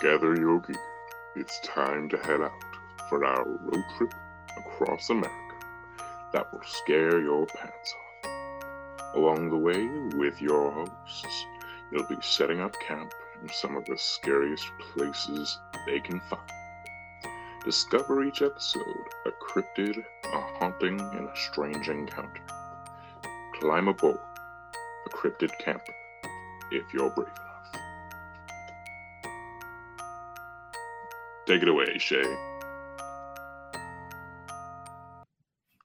Gather your gear. It's time to head out for our road trip across America that will scare your pants off. Along the way, with your hosts, you'll be setting up camp in some of the scariest places they can find. Discover each episode a cryptid, a haunting, and a strange encounter. Climb aboard a cryptid camper if you're brave Take it away, Shay.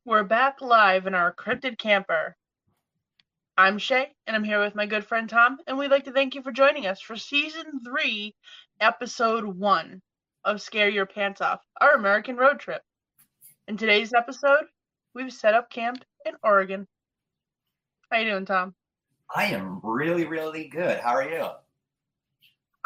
We're back live in our cryptid camper. I'm Shay, and I'm here with my good friend Tom, and we'd like to thank you for joining us for season three, episode one of Scare Your Pants Off, our American road trip. In today's episode, we've set up camp in Oregon. How you doing, Tom? I am really, really good. How are you?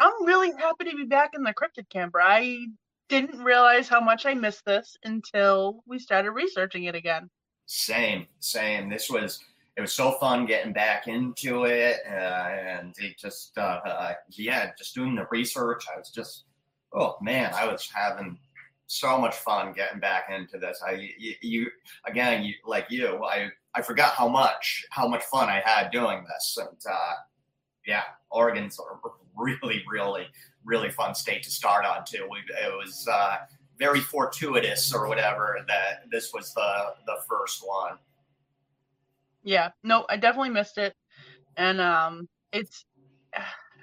I'm really happy to be back in the cryptid camper. I didn't realize how much I missed this until we started researching it again. Same, same. This was it was so fun getting back into it, uh, and it just uh, uh, yeah, just doing the research. I was just oh man, I was having so much fun getting back into this. I you, you again, you like you, I I forgot how much how much fun I had doing this, and uh, yeah, Oregon's a really, really, really fun state to start on too. We, it was uh, very fortuitous or whatever that this was the the first one. Yeah, no, I definitely missed it, and um, it's.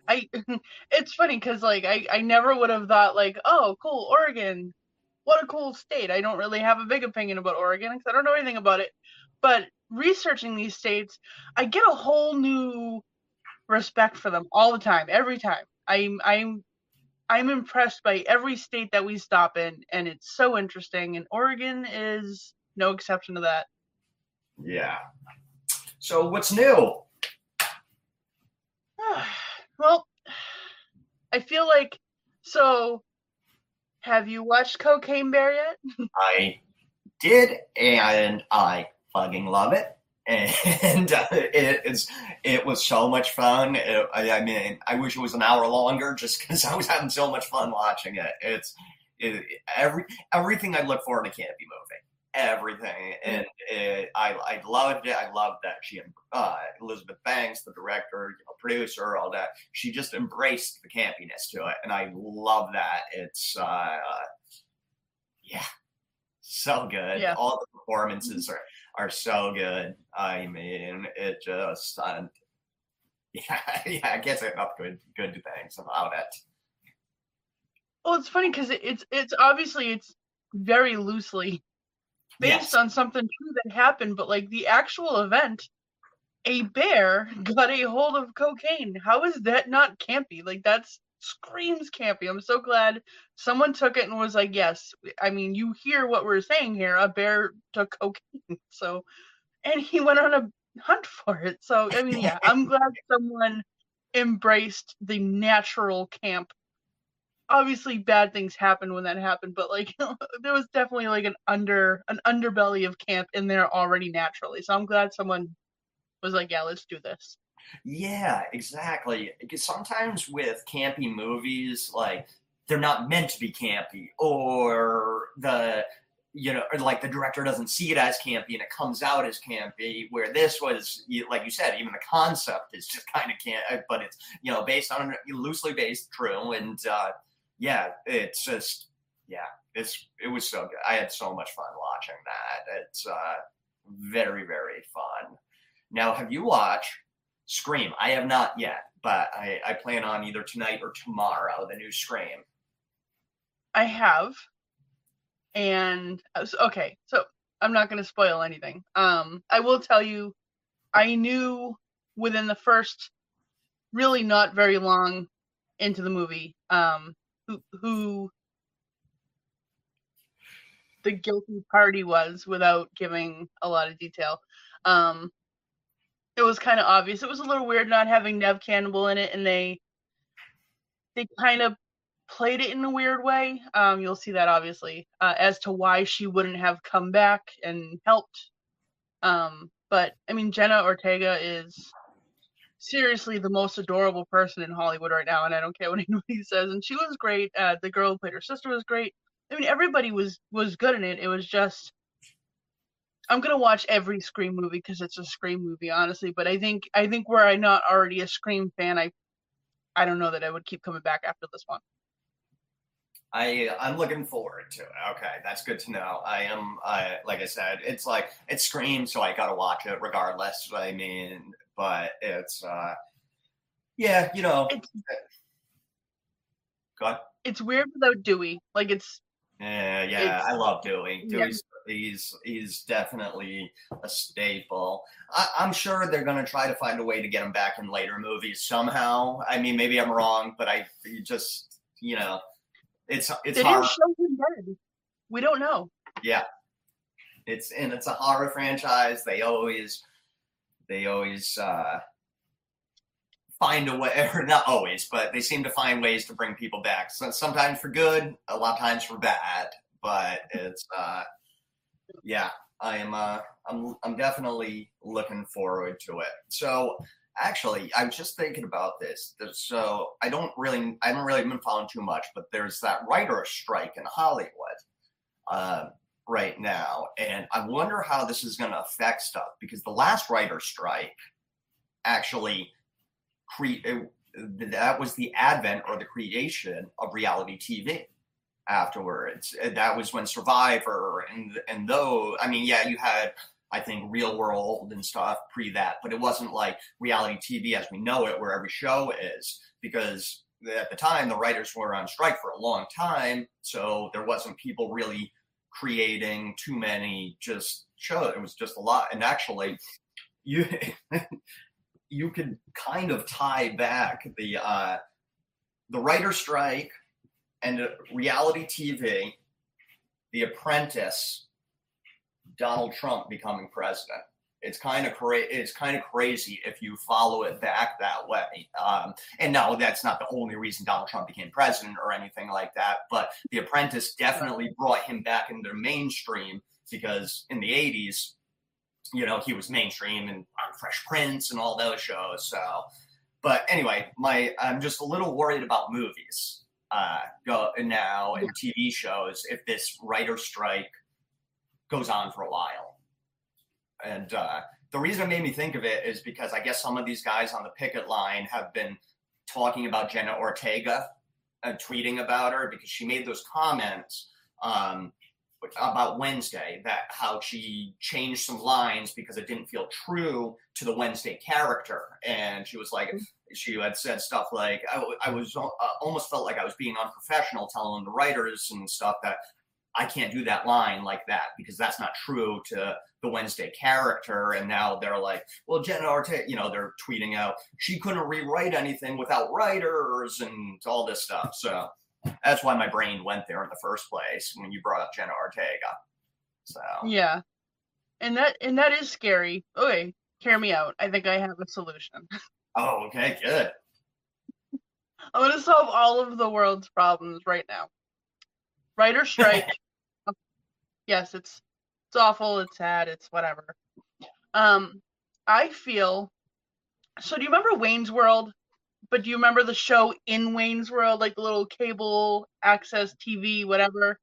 I it's funny because like I, I never would have thought like oh cool Oregon what a cool state I don't really have a big opinion about Oregon because I don't know anything about it but researching these states I get a whole new respect for them all the time, every time. I'm I'm I'm impressed by every state that we stop in, and it's so interesting. And Oregon is no exception to that. Yeah. So what's new? well, I feel like so. Have you watched Cocaine Bear yet? I did, and I fucking love it and uh, it is it was so much fun. It, I, I, mean, I wish it was an hour longer, just because I was having so much fun watching it. It's it, every everything I look for in a campy movie, everything, and it, I I loved it. I loved that she uh, Elizabeth Banks, the director, you know, producer, all that. She just embraced the campiness to it, and I love that. It's uh, yeah, so good. Yeah. All the performances are are so good. I mean, it just uh, yeah, yeah, I guess enough good good things about it. Well, it's funny because it's it's obviously it's very loosely based yes. on something true that happened, but like the actual event, a bear got a hold of cocaine. How is that not campy? Like that's screams campy. I'm so glad someone took it and was like, yes. I mean, you hear what we're saying here. A bear took cocaine. So, and he went on a hunt for it. So, I mean, yeah, I'm glad someone embraced the natural camp. Obviously, bad things happened when that happened, but like there was definitely like an under an underbelly of camp in there already naturally. So I'm glad someone was like, yeah, let's do this. Yeah, exactly. Because sometimes with campy movies, like they're not meant to be campy, or the you know, like the director doesn't see it as campy and it comes out as campy. Where this was, like you said, even the concept is just kind of camp, but it's you know based on loosely based true, and uh, yeah, it's just yeah, it's it was so good. I had so much fun watching that. It's uh, very very fun. Now, have you watched Scream. I have not yet, but I, I plan on either tonight or tomorrow the new Scream. I have, and uh, okay, so I'm not going to spoil anything. Um, I will tell you, I knew within the first, really not very long into the movie, um, who who the guilty party was without giving a lot of detail. Um, it was kind of obvious. It was a little weird not having Neve Campbell in it, and they they kind of played it in a weird way. Um, you'll see that obviously uh, as to why she wouldn't have come back and helped. Um, but I mean, Jenna Ortega is seriously the most adorable person in Hollywood right now, and I don't care what anybody says. And she was great. Uh, the girl who played her sister was great. I mean, everybody was was good in it. It was just I'm gonna watch every Scream movie because it's a Scream movie, honestly. But I think I think where I'm not already a Scream fan, I I don't know that I would keep coming back after this one. I I'm looking forward to it. Okay, that's good to know. I am I like I said, it's like it's Scream, so I gotta watch it regardless. I mean, but it's uh yeah, you know. It's, Go ahead. it's weird without Dewey. Like it's Yeah, yeah, I love Dewey. Dewey's he's he's definitely a staple. I, I'm sure they're gonna try to find a way to get him back in later movies somehow. I mean, maybe I'm wrong, but I you just you know, it's it's they hard. didn't show him dead. We don't know. Yeah, it's and it's a horror franchise. They always they always uh, find a way, or not always, but they seem to find ways to bring people back. So sometimes for good, a lot of times for bad. But it's uh, yeah, I am uh, I'm I'm definitely looking forward to it. So actually, I'm just thinking about this. So I don't really I haven't really been following too much, but there's that writer strike in Hollywood uh, right now, and I wonder how this is going to affect stuff because the last writer strike actually cre- that was the advent or the creation of reality TV. Afterwards, And that was when Survivor and and though I mean, yeah, you had I think Real World and stuff pre that, but it wasn't like reality TV as we know it, where every show is because at the time the writers were on strike for a long time, so there wasn't people really creating too many just shows. It was just a lot, and actually, you you could kind of tie back the uh, the writer strike and reality TV, The Apprentice, Donald Trump becoming president. It's kind of cra- it's kind of crazy if you follow it back that way. Um, and no, that's not the only reason Donald Trump became president or anything like that. But The Apprentice definitely brought him back into the mainstream because in the '80s, you know, he was mainstream and on Fresh Prince and all those shows. So, but anyway, my I'm just a little worried about movies uh, go now and TV shows if this writer strike goes on for a while. And uh, the reason it made me think of it is because I guess some of these guys on the picket line have been talking about Jenna Ortega and tweeting about her because she made those comments um, about Wednesday that how she changed some lines because it didn't feel true to the Wednesday character. And she was like, she had said stuff like, I was uh, almost felt like I was being unprofessional telling the writers and stuff that I can't do that line like that because that's not true to the Wednesday character. And now they're like, well, Jenna Ortega, you know, they're tweeting out, she couldn't rewrite anything without writers and all this stuff. So that's why my brain went there in the first place when you brought up Jenna Ortega. So, Yeah. And that and that is scary. Okay, hear me out. I think I have a solution. oh, okay, good. I'm gonna solve all of the world's problems right now. Writer strike. yes, it's it's awful, it's sad, it's whatever. Um I feel so do you remember Wayne's World? But do you remember the show in Wayne's World, like the little cable access TV, whatever?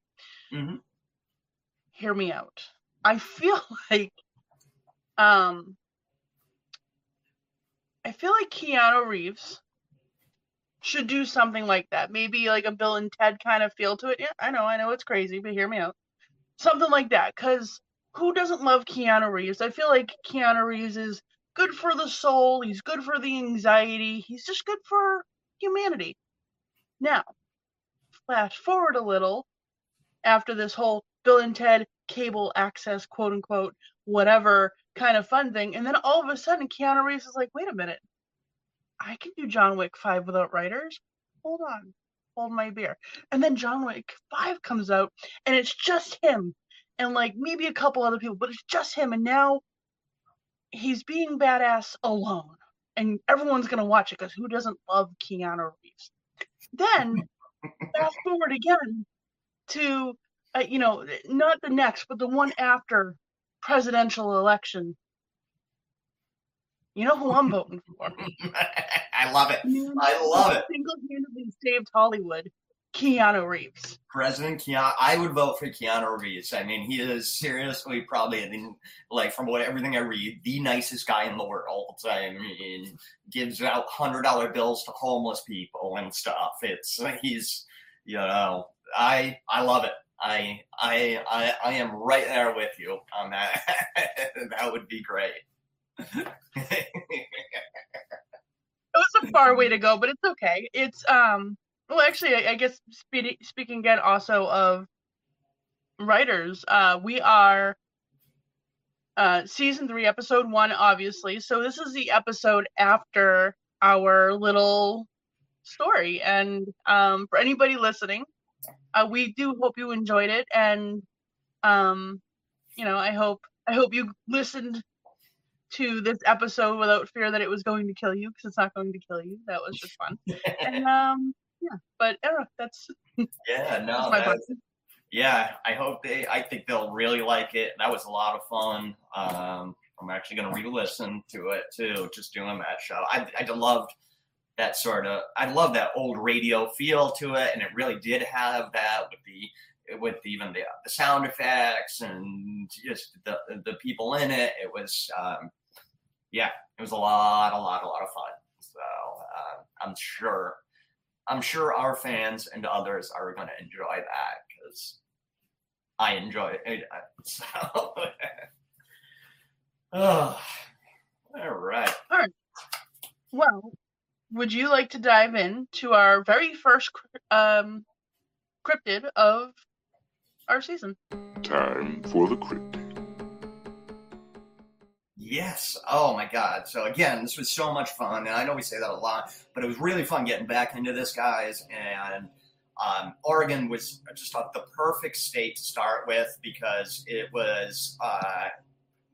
Mhm. Hear me out. I feel like um I feel like Keanu Reeves should do something like that. Maybe like a Bill and Ted kind of feel to it. Yeah, I know, I know it's crazy, but hear me out. Something like that. Cause who doesn't love Keanu Reeves? I feel like Keanu Reeves is good for the soul, he's good for the anxiety, he's just good for humanity. Now, flash forward a little after this whole Bill and Ted cable access, quote unquote, whatever kind of fun thing. And then all of a sudden, Keanu Reeves is like, wait a minute, I can do John Wick 5 without writers. Hold on, hold my beer. And then John Wick 5 comes out, and it's just him and like maybe a couple other people, but it's just him. And now he's being badass alone. And everyone's going to watch it because who doesn't love Keanu Reeves? Then fast forward again to uh, you know not the next but the one after presidential election You know who I'm voting for? I love it. I love it. Single-handedly saved Hollywood. Keanu Reeves. President Keanu, I would vote for Keanu Reeves. I mean, he is seriously probably, I mean, like from what everything I read, the nicest guy in the world. I mean, gives out hundred dollar bills to homeless people and stuff. It's he's, you know, I I love it. I I I I am right there with you on that. that would be great. it was a far way to go, but it's okay. It's um well actually I, I guess speaking speaking again also of writers, uh we are uh season 3 episode 1 obviously. So this is the episode after our little story and um for anybody listening, uh we do hope you enjoyed it and um you know, I hope I hope you listened to this episode without fear that it was going to kill you because it's not going to kill you. That was just fun. and um, yeah, but I. That's yeah, no, that's, yeah. I hope they. I think they'll really like it. That was a lot of fun. Um, I'm actually going to re-listen to it too, just doing that show. I I loved that sort of. I love that old radio feel to it, and it really did have that with the with even the, the sound effects and just the the people in it. It was um, yeah, it was a lot, a lot, a lot of fun. So uh, I'm sure, I'm sure our fans and others are going to enjoy that because I enjoy it. So, oh, all right. All right. Well, would you like to dive in to our very first um, cryptid of our season? Time for the cryptid. Yes. Oh my God. So again, this was so much fun, and I know we say that a lot, but it was really fun getting back into this, guys. And um, Oregon was just the perfect state to start with because it was uh,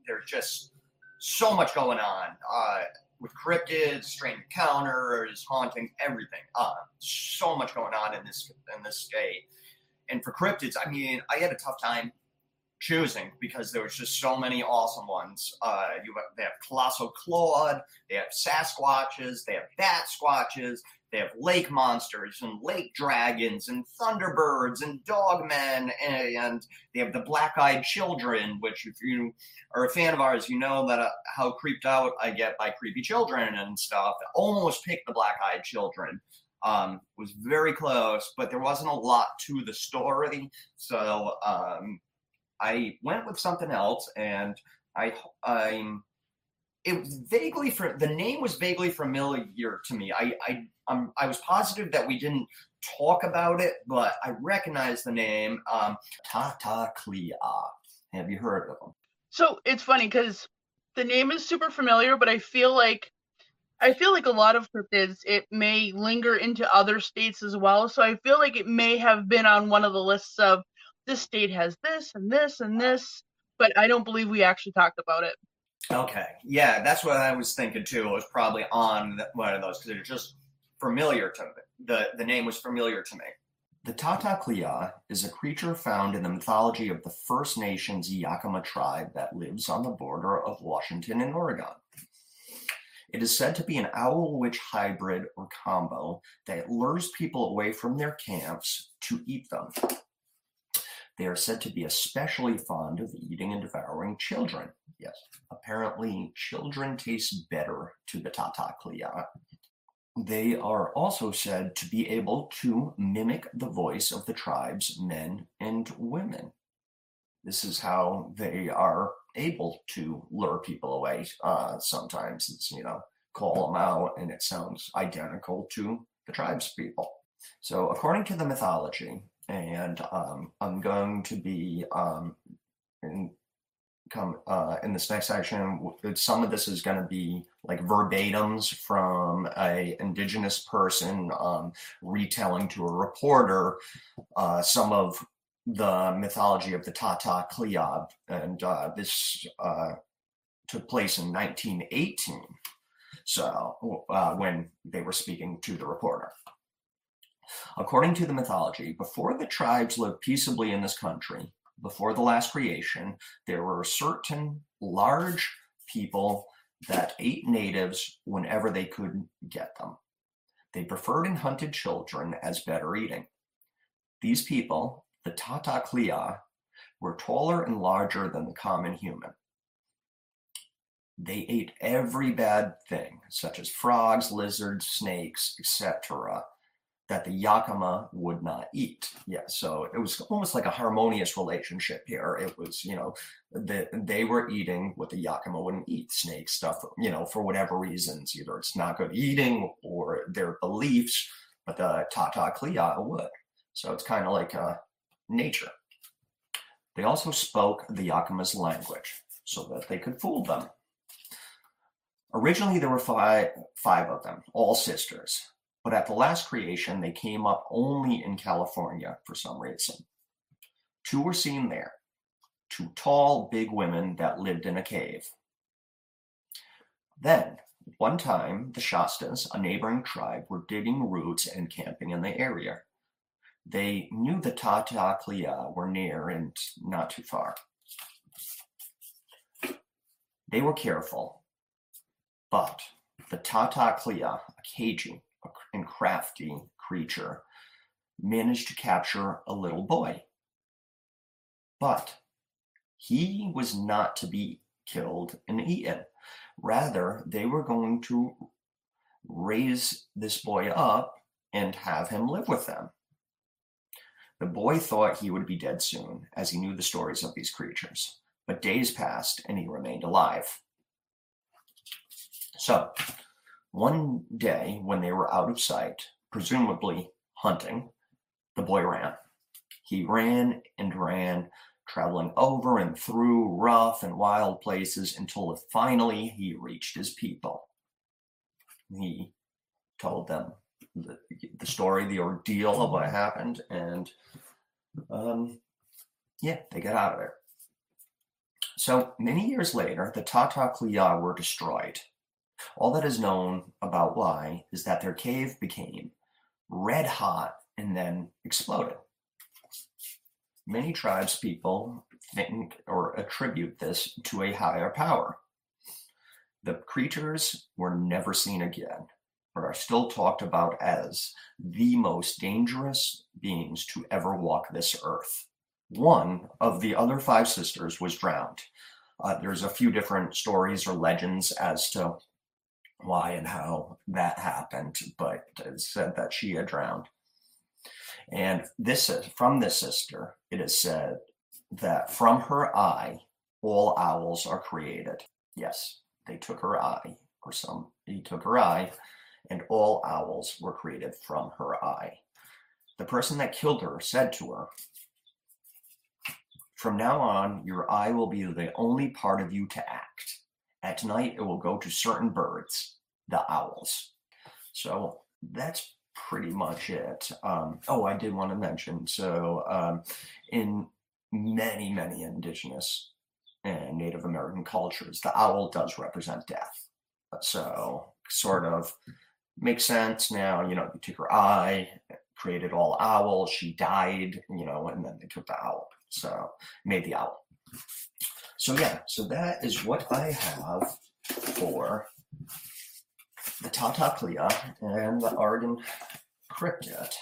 there's just so much going on uh, with cryptids, strange encounters, haunting, everything. Uh, so much going on in this in this state. And for cryptids, I mean, I had a tough time choosing because there was just so many awesome ones. Uh, you have, they have Colossal Claude, they have Sasquatches, they have bat squatches, they have lake monsters and lake dragons and thunderbirds and dogmen, and, and they have the black-eyed children. Which, if you are a fan of ours, you know that uh, how creeped out I get by creepy children and stuff. I almost picked the black-eyed children. Um, was very close, but there wasn't a lot to the story. So um, I went with something else, and I I'm it was vaguely for the name was vaguely familiar to me. I I um, I was positive that we didn't talk about it, but I recognize the name um, Tata Clea. Have you heard of them? So it's funny because the name is super familiar, but I feel like I feel like a lot of cryptids it may linger into other states as well. So I feel like it may have been on one of the lists of this state has this and this and this, but I don't believe we actually talked about it. Okay, yeah, that's what I was thinking too. It was probably on one of those because it's just familiar to me. The the name was familiar to me. The Tata is a creature found in the mythology of the First Nations Yakama tribe that lives on the border of Washington and Oregon. It is said to be an owl witch hybrid or combo that lures people away from their camps to eat them. They are said to be especially fond of eating and devouring children. Yes, apparently children taste better to the Tataclea. They are also said to be able to mimic the voice of the tribe's men and women. This is how they are able to lure people away. Uh, sometimes it's, you know, call them out and it sounds identical to the tribe's people. So, according to the mythology, and um, I'm going to be um, in come uh, in this next section. Some of this is going to be like verbatims from a indigenous person um, retelling to a reporter uh, some of the mythology of the Tata Kliab, and uh, this uh, took place in 1918. So uh, when they were speaking to the reporter. According to the mythology, before the tribes lived peaceably in this country, before the last creation, there were certain large people that ate natives whenever they could get them. They preferred and hunted children as better eating. These people, the Tataklia, were taller and larger than the common human. They ate every bad thing, such as frogs, lizards, snakes, etc., that the Yakama would not eat. Yeah, so it was almost like a harmonious relationship here. It was, you know, that they were eating what the Yakama wouldn't eat, snake stuff, you know, for whatever reasons. Either it's not good eating or their beliefs, but the Tata Kliya would. So it's kind of like uh, nature. They also spoke the Yakama's language so that they could fool them. Originally, there were five, five of them, all sisters. But at the last creation, they came up only in California for some reason. Two were seen there two tall, big women that lived in a cave. Then, one time, the Shastas, a neighboring tribe, were digging roots and camping in the area. They knew the Tata Kliya were near and not too far. They were careful, but the Tata Kliya, a cagey and crafty creature, managed to capture a little boy. But he was not to be killed and eaten. Rather, they were going to raise this boy up and have him live with them. The boy thought he would be dead soon, as he knew the stories of these creatures. But days passed and he remained alive. So, one day when they were out of sight, presumably hunting, the boy ran. He ran and ran traveling over and through rough and wild places until finally he reached his people. He told them the, the story, the ordeal of what happened, and um, yeah, they got out of there. So many years later, the Tata Kliya were destroyed. All that is known about why is that their cave became red hot and then exploded. Many tribes people think or attribute this to a higher power. The creatures were never seen again, but are still talked about as the most dangerous beings to ever walk this earth. One of the other five sisters was drowned. Uh, there's a few different stories or legends as to why and how that happened, but it said that she had drowned. And this is from this sister, it is said that from her eye all owls are created. Yes, they took her eye, or some he took her eye, and all owls were created from her eye. The person that killed her said to her, From now on, your eye will be the only part of you to act. At night, it will go to certain birds, the owls. So that's pretty much it. Um, oh, I did want to mention so um, in many, many indigenous and Native American cultures, the owl does represent death. So, sort of makes sense now. You know, they took her eye, created all owls. She died, you know, and then they took the owl. So, made the owl. So, yeah, so that is what I have for the Tata Kliya and the Oregon Cryptid.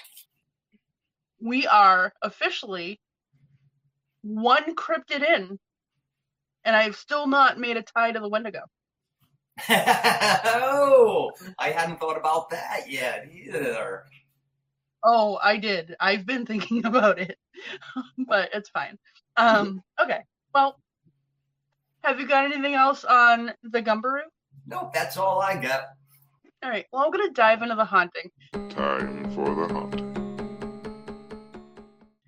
We are officially one cryptid in, and I've still not made a tie to the Wendigo. oh, I hadn't thought about that yet either. Oh, I did. I've been thinking about it, but it's fine. Um, okay. Well, have you got anything else on the Gumberoo? Nope, that's all I got. All right. Well, I'm gonna dive into the haunting. Time for the haunting.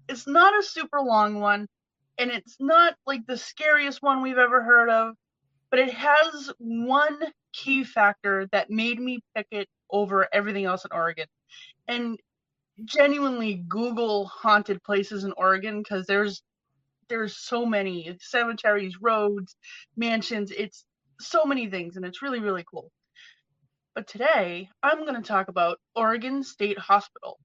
It's not a super long one, and it's not like the scariest one we've ever heard of, but it has one key factor that made me pick it over everything else in Oregon. And genuinely Google haunted places in Oregon because there's there's so many cemeteries, roads, mansions. It's so many things, and it's really really cool. But today I'm going to talk about Oregon State Hospital.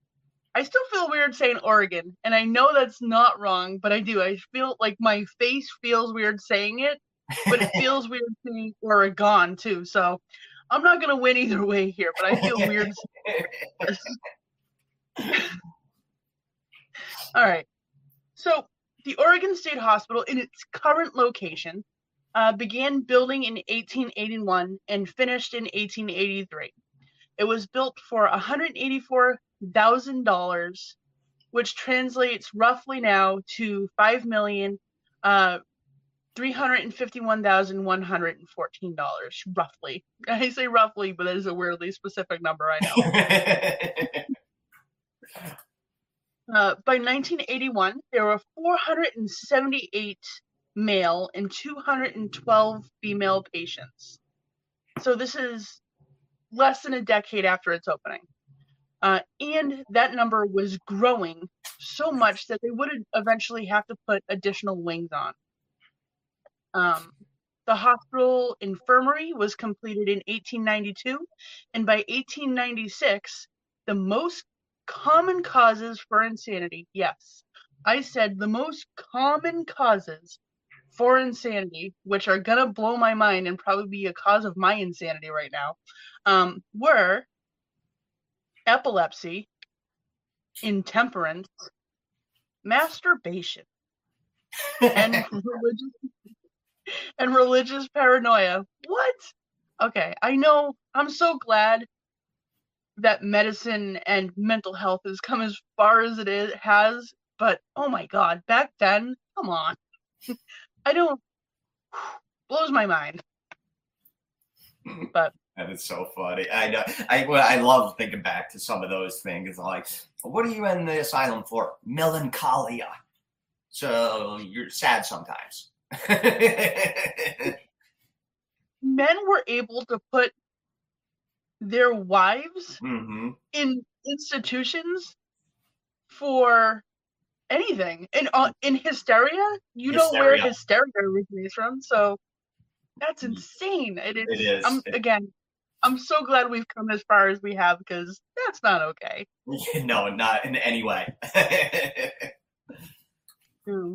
I still feel weird saying Oregon, and I know that's not wrong, but I do. I feel like my face feels weird saying it but it feels weird saying Oregon too. So I'm not gonna win either way here, but I feel weird. All right. So the Oregon State Hospital, in its current location, uh, began building in 1881 and finished in 1883. It was built for $184,000, which translates roughly now to five million uh, three hundred and fifty-one thousand one hundred and fourteen dollars, roughly. I say roughly, but that is a weirdly specific number. I know. uh, by 1981, there were 478 male and 212 female patients. So this is less than a decade after its opening. Uh, and that number was growing so much that they would eventually have to put additional wings on. Um, the hospital infirmary was completed in 1892, and by 1896, the most common causes for insanity, yes, I said the most common causes for insanity, which are gonna blow my mind and probably be a cause of my insanity right now, um, were epilepsy, intemperance, masturbation, and religious and religious paranoia. What? Okay, I know. I'm so glad that medicine and mental health has come as far as it is has, but oh my god, back then, come on. I don't blows my mind. But that is so funny. I know. I I love thinking back to some of those things. Like, what are you in the asylum for? Melancholia. So you're sad sometimes. Men were able to put their wives mm-hmm. in institutions for anything. In uh, in hysteria, you hysteria. know where hysteria originates from. So that's mm. insane. It is. It is. I'm, again, I'm so glad we've come as far as we have because that's not okay. no, not in any way. mm.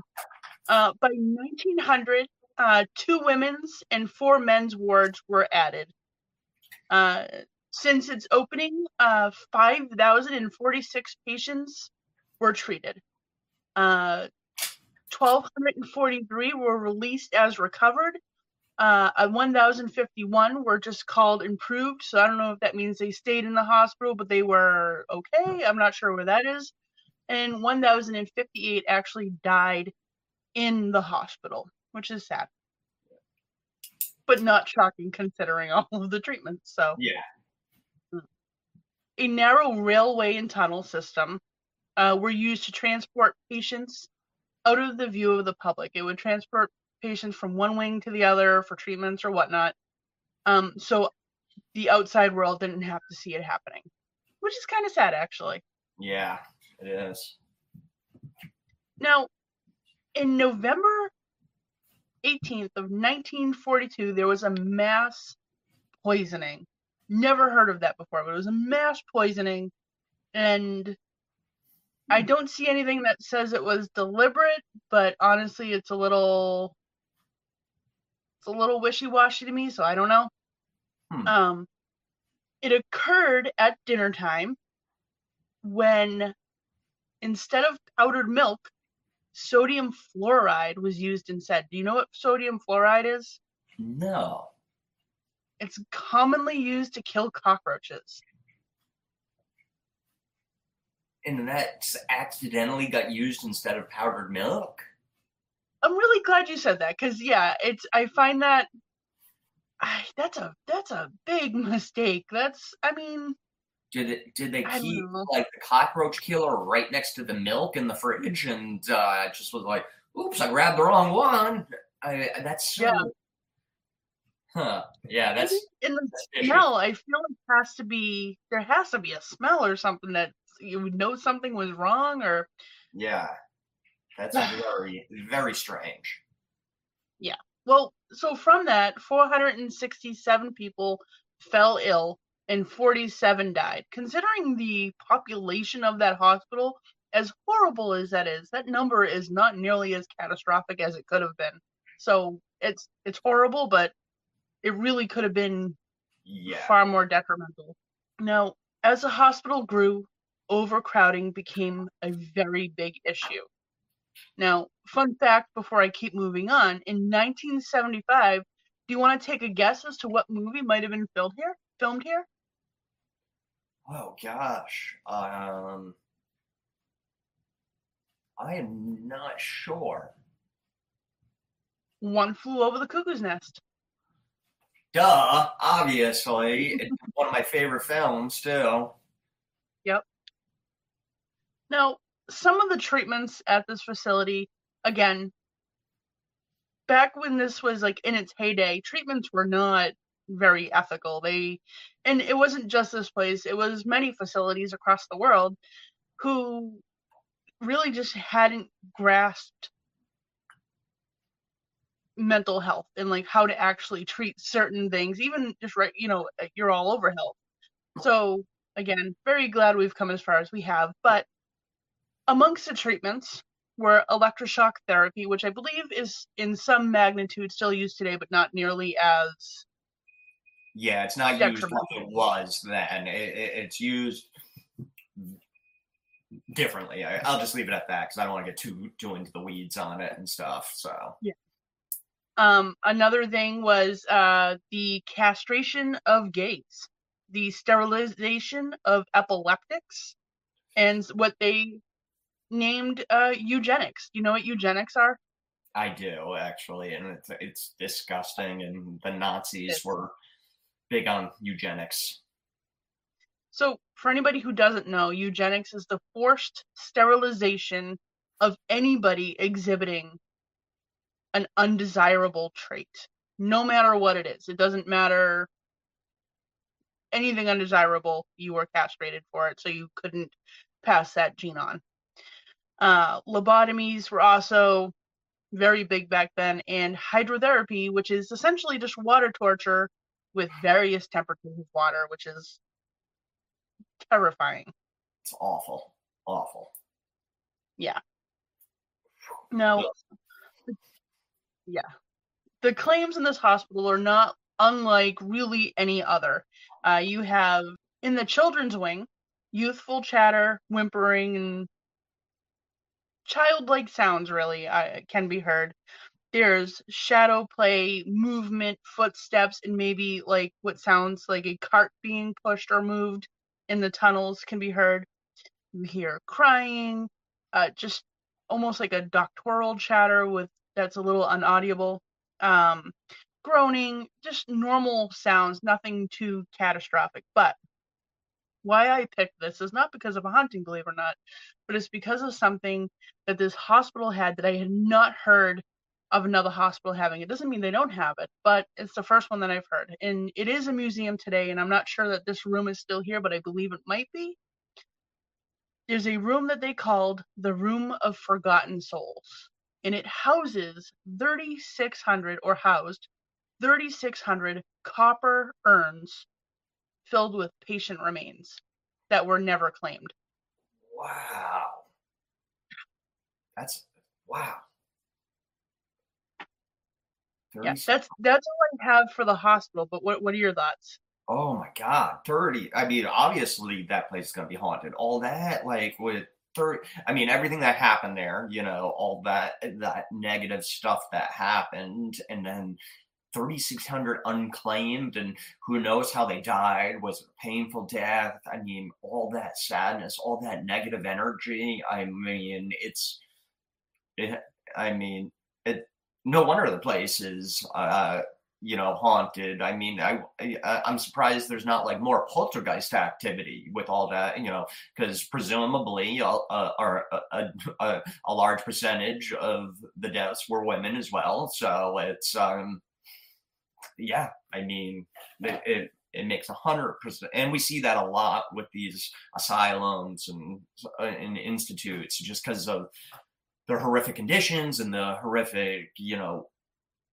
uh, by 1900, uh, two women's and four men's wards were added. Uh, since its opening, uh, 5,046 patients were treated. Uh, 1,243 were released as recovered. Uh, 1,051 were just called improved. So I don't know if that means they stayed in the hospital, but they were okay. I'm not sure where that is. And 1,058 actually died in the hospital, which is sad. But not shocking considering all of the treatments. So, yeah. A narrow railway and tunnel system uh, were used to transport patients out of the view of the public. It would transport patients from one wing to the other for treatments or whatnot. Um, so the outside world didn't have to see it happening, which is kind of sad, actually. Yeah, it is. Now, in November 18th of 1942, there was a mass poisoning. Never heard of that before, but it was a mass poisoning, and I don't see anything that says it was deliberate, but honestly, it's a little it's a little wishy-washy to me, so I don't know. Hmm. Um, it occurred at dinner time when instead of powdered milk, sodium fluoride was used instead. Do you know what sodium fluoride is? No. It's commonly used to kill cockroaches and that accidentally got used instead of powdered milk. I'm really glad you said that because yeah, it's I find that I, that's a that's a big mistake. That's I mean. Did it? Did they keep like the cockroach killer right next to the milk in the fridge, and uh, just was like, "Oops, I grabbed the wrong one." I, that's so, yeah. Huh. Yeah, that's in the that's smell. I feel like has to be there has to be a smell or something that you would know something was wrong or yeah. That's very very strange. Yeah. Well so from that 467 people fell ill and 47 died. Considering the population of that hospital as horrible as that is that number is not nearly as catastrophic as it could have been. So it's it's horrible, but it really could have been Yeah. far more detrimental. Now, as the hospital grew, overcrowding became a very big issue. Now, fun fact before I keep moving on, in 1975, do you want to take a guess as to what movie might have been filmed here? Filmed here? Oh gosh. Um I am not sure. One Flew Over the Cuckoo's Nest. Duh, obviously. It's one of my favorite films too. Yep. Now, some of the treatments at this facility, again, back when this was like in its heyday, treatments were not very ethical. They, and it wasn't just this place, it was many facilities across the world who really just hadn't grasped mental health and like how to actually treat certain things, even just right, you know, you're all over health. So, again, very glad we've come as far as we have, but amongst the treatments were electroshock therapy, which I believe is in some magnitude still used today, but not nearly as. Yeah, it's not used like it was then. It, it, it's used differently. I, I'll just leave it at that because I don't want to get too too into the weeds on it and stuff. So Um, another thing was uh, the castration of gays, the sterilization of epileptics, and what they named uh, eugenics. You know what eugenics are? I do actually, and it's it's disgusting. And the Nazis Yes. were big on eugenics. So, for anybody who doesn't know, eugenics is the forced sterilization of anybody exhibiting an undesirable trait, no matter what it is. It doesn't matter anything undesirable, you were castrated for it, so you couldn't pass that gene on. Uh, lobotomies were also very big back then, and hydrotherapy, which is essentially just water torture with various temperatures of water, which is terrifying. It's awful, awful. Now, yeah, the claims in this hospital are not unlike really any other. Uh, you have in the children's wing, youthful chatter, whimpering, and childlike sounds really uh, can be heard. There's shadow play, movement, footsteps, and maybe like what sounds like a cart being pushed or moved in the tunnels can be heard. You hear crying, uh, just almost like a doctoral chatter with that's a little unaudible. Um, groaning, just normal sounds, nothing too catastrophic. But why I picked this is not because of a haunting, believe it or not, but it's because of something that this hospital had that I had not heard of another hospital having. It doesn't mean they don't have it, but it's the first one that I've heard. And it is a museum today, and I'm not sure that this room is still here, but I believe it might be. There's a room that they called the Room of Forgotten Souls, and it houses 3,600 or housed 3,600 copper urns filled with patient remains that were never claimed. Wow. That's wow. Yeah, that's that's all I have for the hospital. But what what are your thoughts? Oh my God, 30. I mean, obviously that place is going to be haunted. All that, like with 30, I mean, everything that happened there, you know, all that, that negative stuff that happened. And then 3,600 unclaimed, and who knows how they died. Was it a painful death? I mean, all that sadness, all that negative energy. I mean, it's, it, I mean, it, no wonder the place is, uh, you know, haunted. I mean, I, I I'm surprised there's not like more poltergeist activity with all that, you know, because presumably, uh, uh, or a, a, a large percentage of the deaths were women as well. So it's, um, yeah, I mean, it it, it makes a hundred percent, and we see that a lot with these asylums and and institutes, just because of the horrific conditions and the horrific, you know,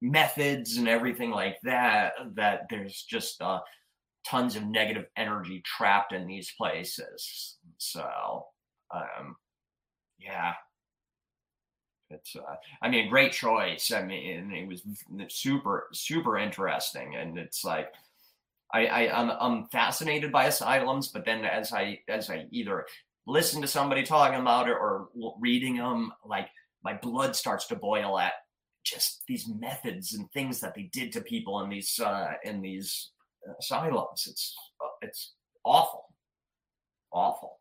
methods and everything like that that there's just uh, tons of negative energy trapped in these places. So um yeah. It's uh, I mean, great choice. I mean, it was super super interesting, and it's like I, I I'm I'm fascinated by asylums, but then as I as I either listen to somebody talking about it or reading them, like my blood starts to boil at just these methods and things that they did to people in these uh, in these asylums. It's uh, it's awful, awful.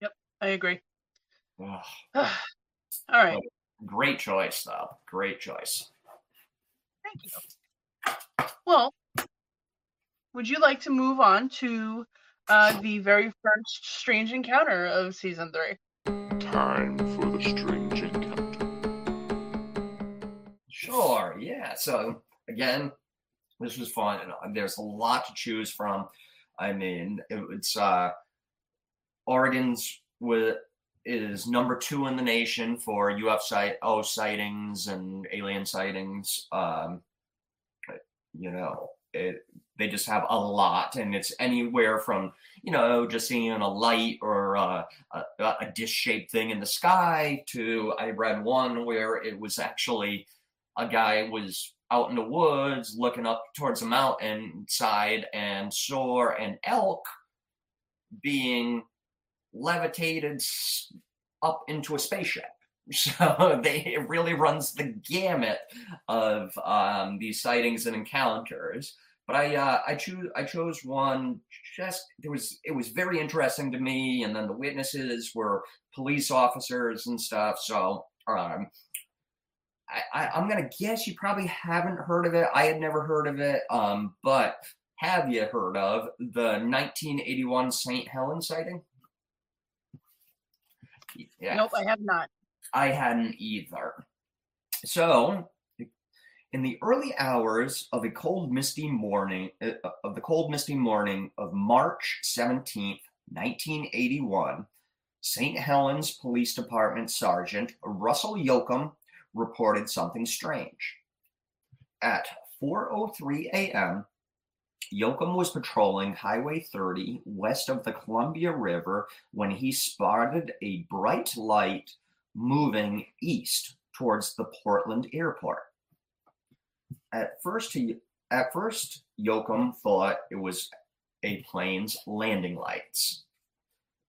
Yep, I agree. All right. Great choice, though. Great choice. Thank you. Well, would you like to move on to uh, the very first strange encounter of season three? Time for the strange encounter. Sure. Yeah. So again, this was fun, and uh, there's a lot to choose from. I mean, it's uh, Oregon's with is number two in the nation for UFO sightings and alien sightings. Um, you know, it, they just have a lot, and it's anywhere from you know just seeing a light or uh, a, a dish-shaped thing in the sky to I read one where it was actually a guy was out in the woods looking up towards the mountain side and saw an elk being levitated up into a spaceship. So they it really runs the gamut of um, these sightings and encounters. But I uh, I choose I chose one just it was it was very interesting to me, and then the witnesses were police officers and stuff. So um, I, I am gonna guess you probably haven't heard of it. I had never heard of it. Um, but have you heard of the 1981 St. Helens sighting? Yeah. Nope, I have not. I hadn't either. So, in the early hours of a cold, misty morning, uh, of the cold, misty morning of March 17th, 1981, St. Helens Police Department Sergeant Russell Yoakum reported something strange. At 4:03 a.m., Yoakum was patrolling Highway 30 west of the Columbia River when he spotted a bright light moving east towards the Portland airport. At first, he at first Yoakum thought it was a plane's landing lights.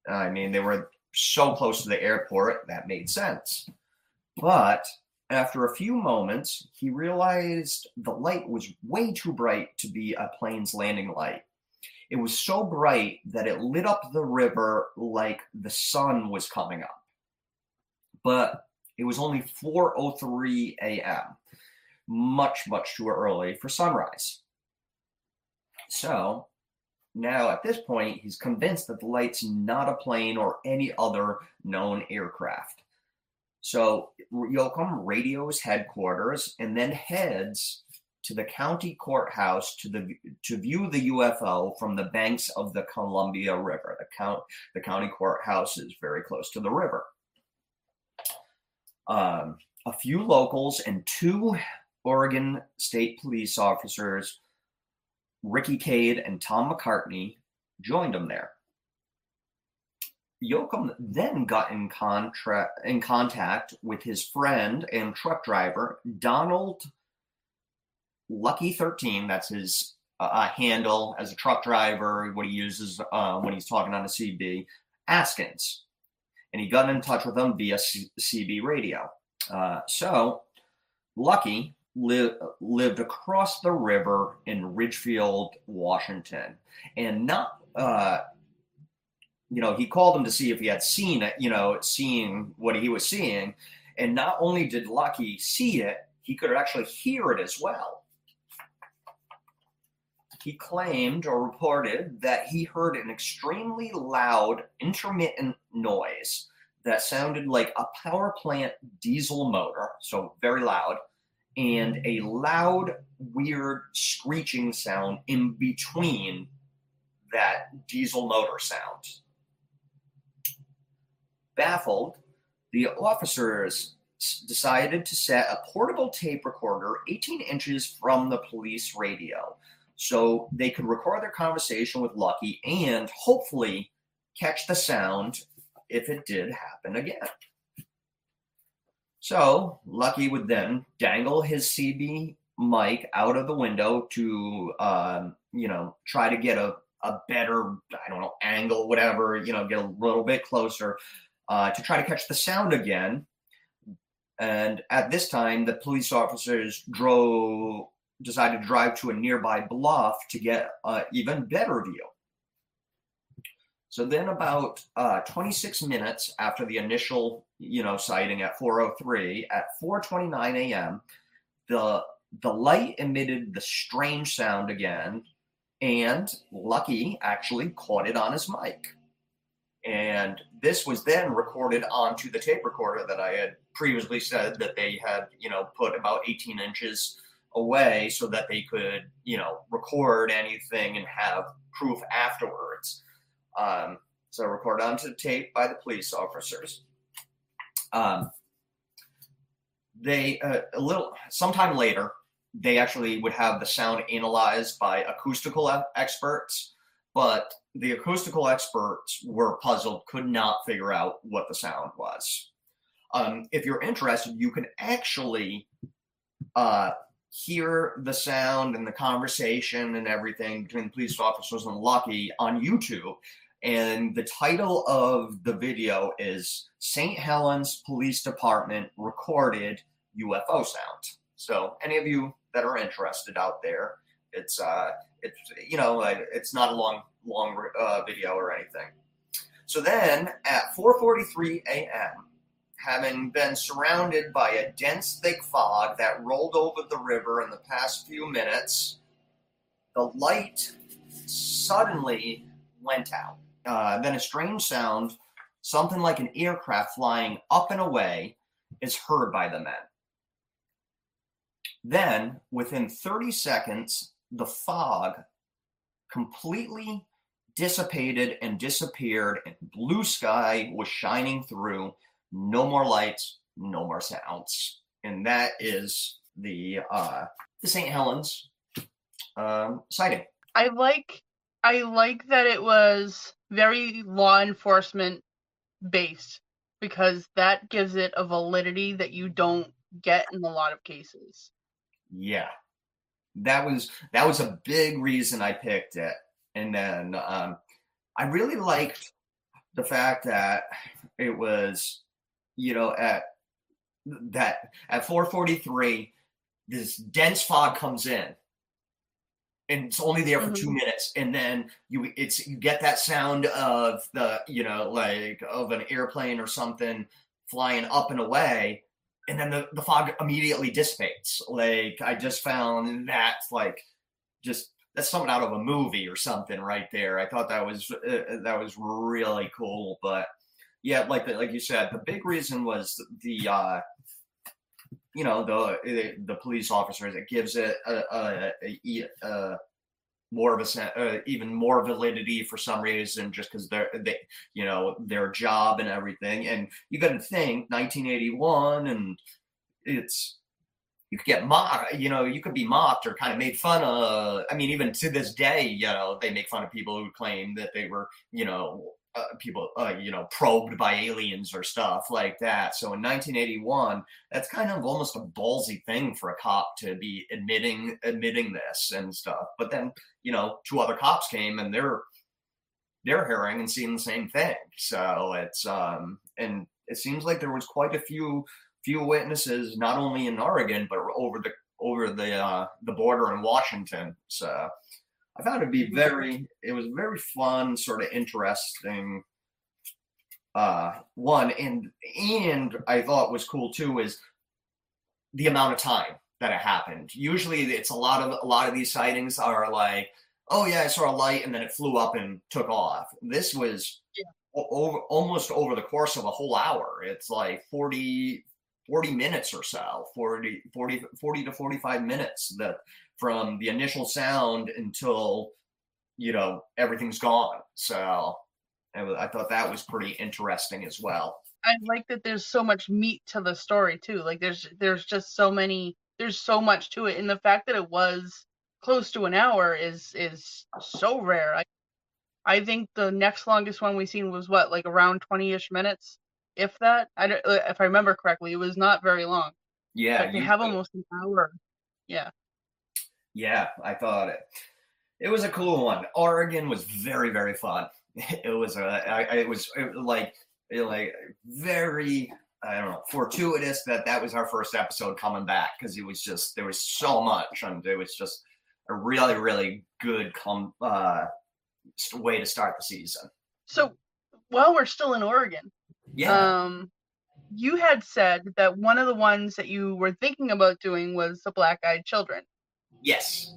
I mean, they were so close to the airport that made sense. But after a few moments, he realized the light was way too bright to be a plane's landing light. It was so bright that it lit up the river like the sun was coming up. But it was only 4:03 a.m. Much much too early for sunrise. So, now at this point, he's convinced that the light's not a plane or any other known aircraft. So Yoakum radios headquarters and then heads to the county courthouse to the to view the UFO from the banks of the Columbia River. The count the county courthouse is very close to the river. Um, a few locals and two Oregon State police officers, Ricky Cade and Tom McCartney, joined them there. Yoakum then got in, contra- in contact with his friend and truck driver, Donald Lucky 13. That's his uh, handle as a truck driver, what he uses uh, when he's talking on a CB, Askins. And he got in touch with him via C- CB radio. Uh, so, Lucky li- lived across the river in Ridgefield, Washington. And not uh, you know, he called him to see if he had seen it, you know, seeing what he was seeing. And not only did Lucky see it, he could actually hear it as well. He claimed or reported that he heard an extremely loud, intermittent noise that sounded like a power plant diesel motor, so very loud, and a loud, weird screeching sound in between that diesel motor sound. Baffled, the officers decided to set a portable tape recorder 18 inches from the police radio so they could record their conversation with Lucky and hopefully catch the sound if it did happen again. So Lucky would then dangle his CB mic out of the window to, um, you know, try to get a, a better, I don't know, angle, whatever, you know, get a little bit closer uh, to try to catch the sound again. And at this time, the police officers drove, decided to drive to a nearby bluff to get an even better view. So then, about uh, 26 minutes after the initial, you know, sighting at 4:03, at 4:29 a.m., the the light emitted the strange sound again, and Lucky actually caught it on his mic. And this was then recorded onto the tape recorder that I had previously said that they had, you know, put about 18 inches away so that they could, you know, record anything and have proof afterwards. Um, so recorded onto tape by the police officers. Um, they uh, a little sometime later they actually would have the sound analyzed by acoustical experts but the acoustical experts were puzzled could not figure out what the sound was um, if you're interested you can actually uh, hear the sound and the conversation and everything between police officers and lucky on youtube and the title of the video is St. Helens Police Department recorded UFO sound. So any of you that are interested out there, it's uh, it's you know it's not a long long uh, video or anything. So then at 4:43 a.m., having been surrounded by a dense thick fog that rolled over the river in the past few minutes, the light suddenly went out. Uh, then a strange sound, something like an aircraft flying up and away, is heard by the men. Then, within 30 seconds, the fog completely dissipated and disappeared, and blue sky was shining through. No more lights, no more sounds, and that is the uh, the St. Helens um, sighting. I like I like that it was very law enforcement based because that gives it a validity that you don't get in a lot of cases. Yeah. That was that was a big reason I picked it. And then um I really liked the fact that it was you know at that at 443 this dense fog comes in and it's only there for mm-hmm. two minutes and then you it's you get that sound of the you know like of an airplane or something flying up and away and then the, the fog immediately dissipates. Like i just found that like just that's something out of a movie or something right there. I thought that was uh, uh that was really cool but yeah like like you said the big reason was the uh you know the the police officers it gives it a, a, a, a more of a uh, even more validity for some reason just because they're they you know their job and everything. And you got to think 1981 and it's you could get mocked you know you could be mocked or kind of made fun of. I mean even to this day you know they make fun of people who claim that they were you know uh, people, uh, you know, probed by aliens or stuff like that. So in 1981, that's kind of almost a ballsy thing for a cop to be admitting admitting this and stuff. But then, you know, two other cops came and they're they're hearing and seeing the same thing. So it's um, and it seems like there was quite a few few witnesses, not only in Oregon but over the over the uh, the border in Washington. So I found it to be very, it was very fun, sort of interesting. Uh, one and and I thought was cool too is the amount of time that it happened. Usually, it's a lot of a lot of these sightings are like, oh yeah, I saw a light and then it flew up and took off. This was yeah. over almost over the course of a whole hour. It's like 40, 40 minutes or so 40, 40, 40 to 45 minutes that from the initial sound until you know everything's gone. So I thought that was pretty interesting as well. I like that there's so much meat to the story too. Like there's there's just so many there's so much to it, and the fact that it was close to an hour is is so rare. I I think the next longest one we've seen was what like around twenty ish minutes. if that. I don't, if I remember correctly, it was not very long. Yeah, they you- have almost an hour. Yeah. Yeah, I thought it. It was a cool one. Oregon was very, very fun. It was a, I, I- it was like, it like very, I don't know, fortuitous that that was our first episode coming back because it was just there was so much and it was just a really, really good com uh way to start the season. So while we're still in Oregon, Yeah, um, you had said that one of the ones that you were thinking about doing was the Black Eyed Children. Yes,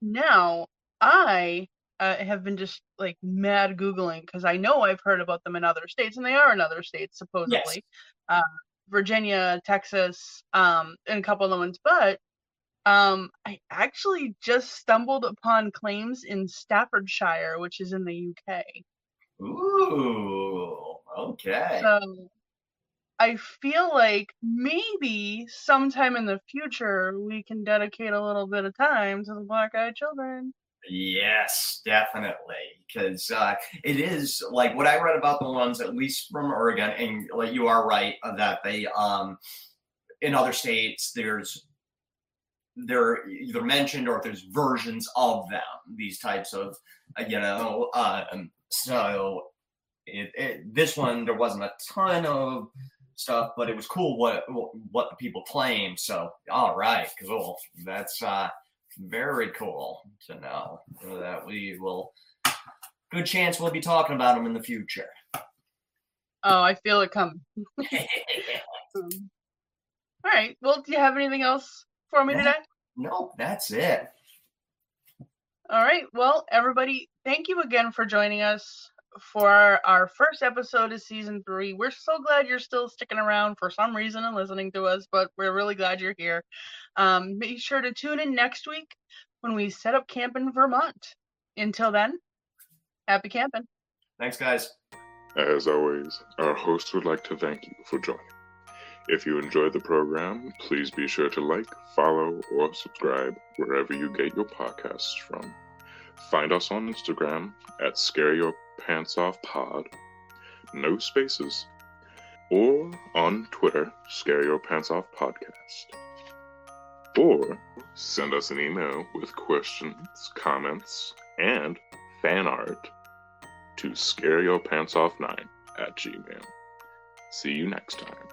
Now I uh, have been just like mad googling because I know I've heard about them in other states, and they are in other states supposedly, uh, Virginia, Texas, um, and a couple of other ones. But um, I actually just stumbled upon claims in Staffordshire, which is in the UK. ooh, okay, So I feel like maybe sometime in the future we can dedicate a little bit of time to the Black Eyed Children. Yes, definitely. Because uh, it is like what I read about the ones, at least from Oregon, and like you are right uh, that they um in other states there's they're either mentioned or there's versions of them. These types of uh, you know um so it, it this one there wasn't a ton of stuff, but it was cool what what the people claim. So all right, cool. That's uh very cool to know that we will. Good chance we'll be talking about them in the future. Oh, I feel it coming. Um, all right. Well, do you have anything else for me No. today? nope, that's it. All right. Well, everybody, thank you again for joining us for our, our first episode of season three. We're so glad you're still sticking around for some reason and listening to us, but we're really glad you're here. Um, be sure to tune in next week when we set up camp in Vermont. Until then, happy camping. Thanks, guys. As always, our host would like to thank you for joining. If you enjoyed the program, please be sure to like, follow, or subscribe wherever you get your podcasts from. Find us on Instagram at Scare Your Pants Off Pod, no spaces, or on Twitter, Scare Your Pants Off Podcast. Or send us an email with questions, comments, and fan art to scareyourpantsoff9 at gmail. See you next time.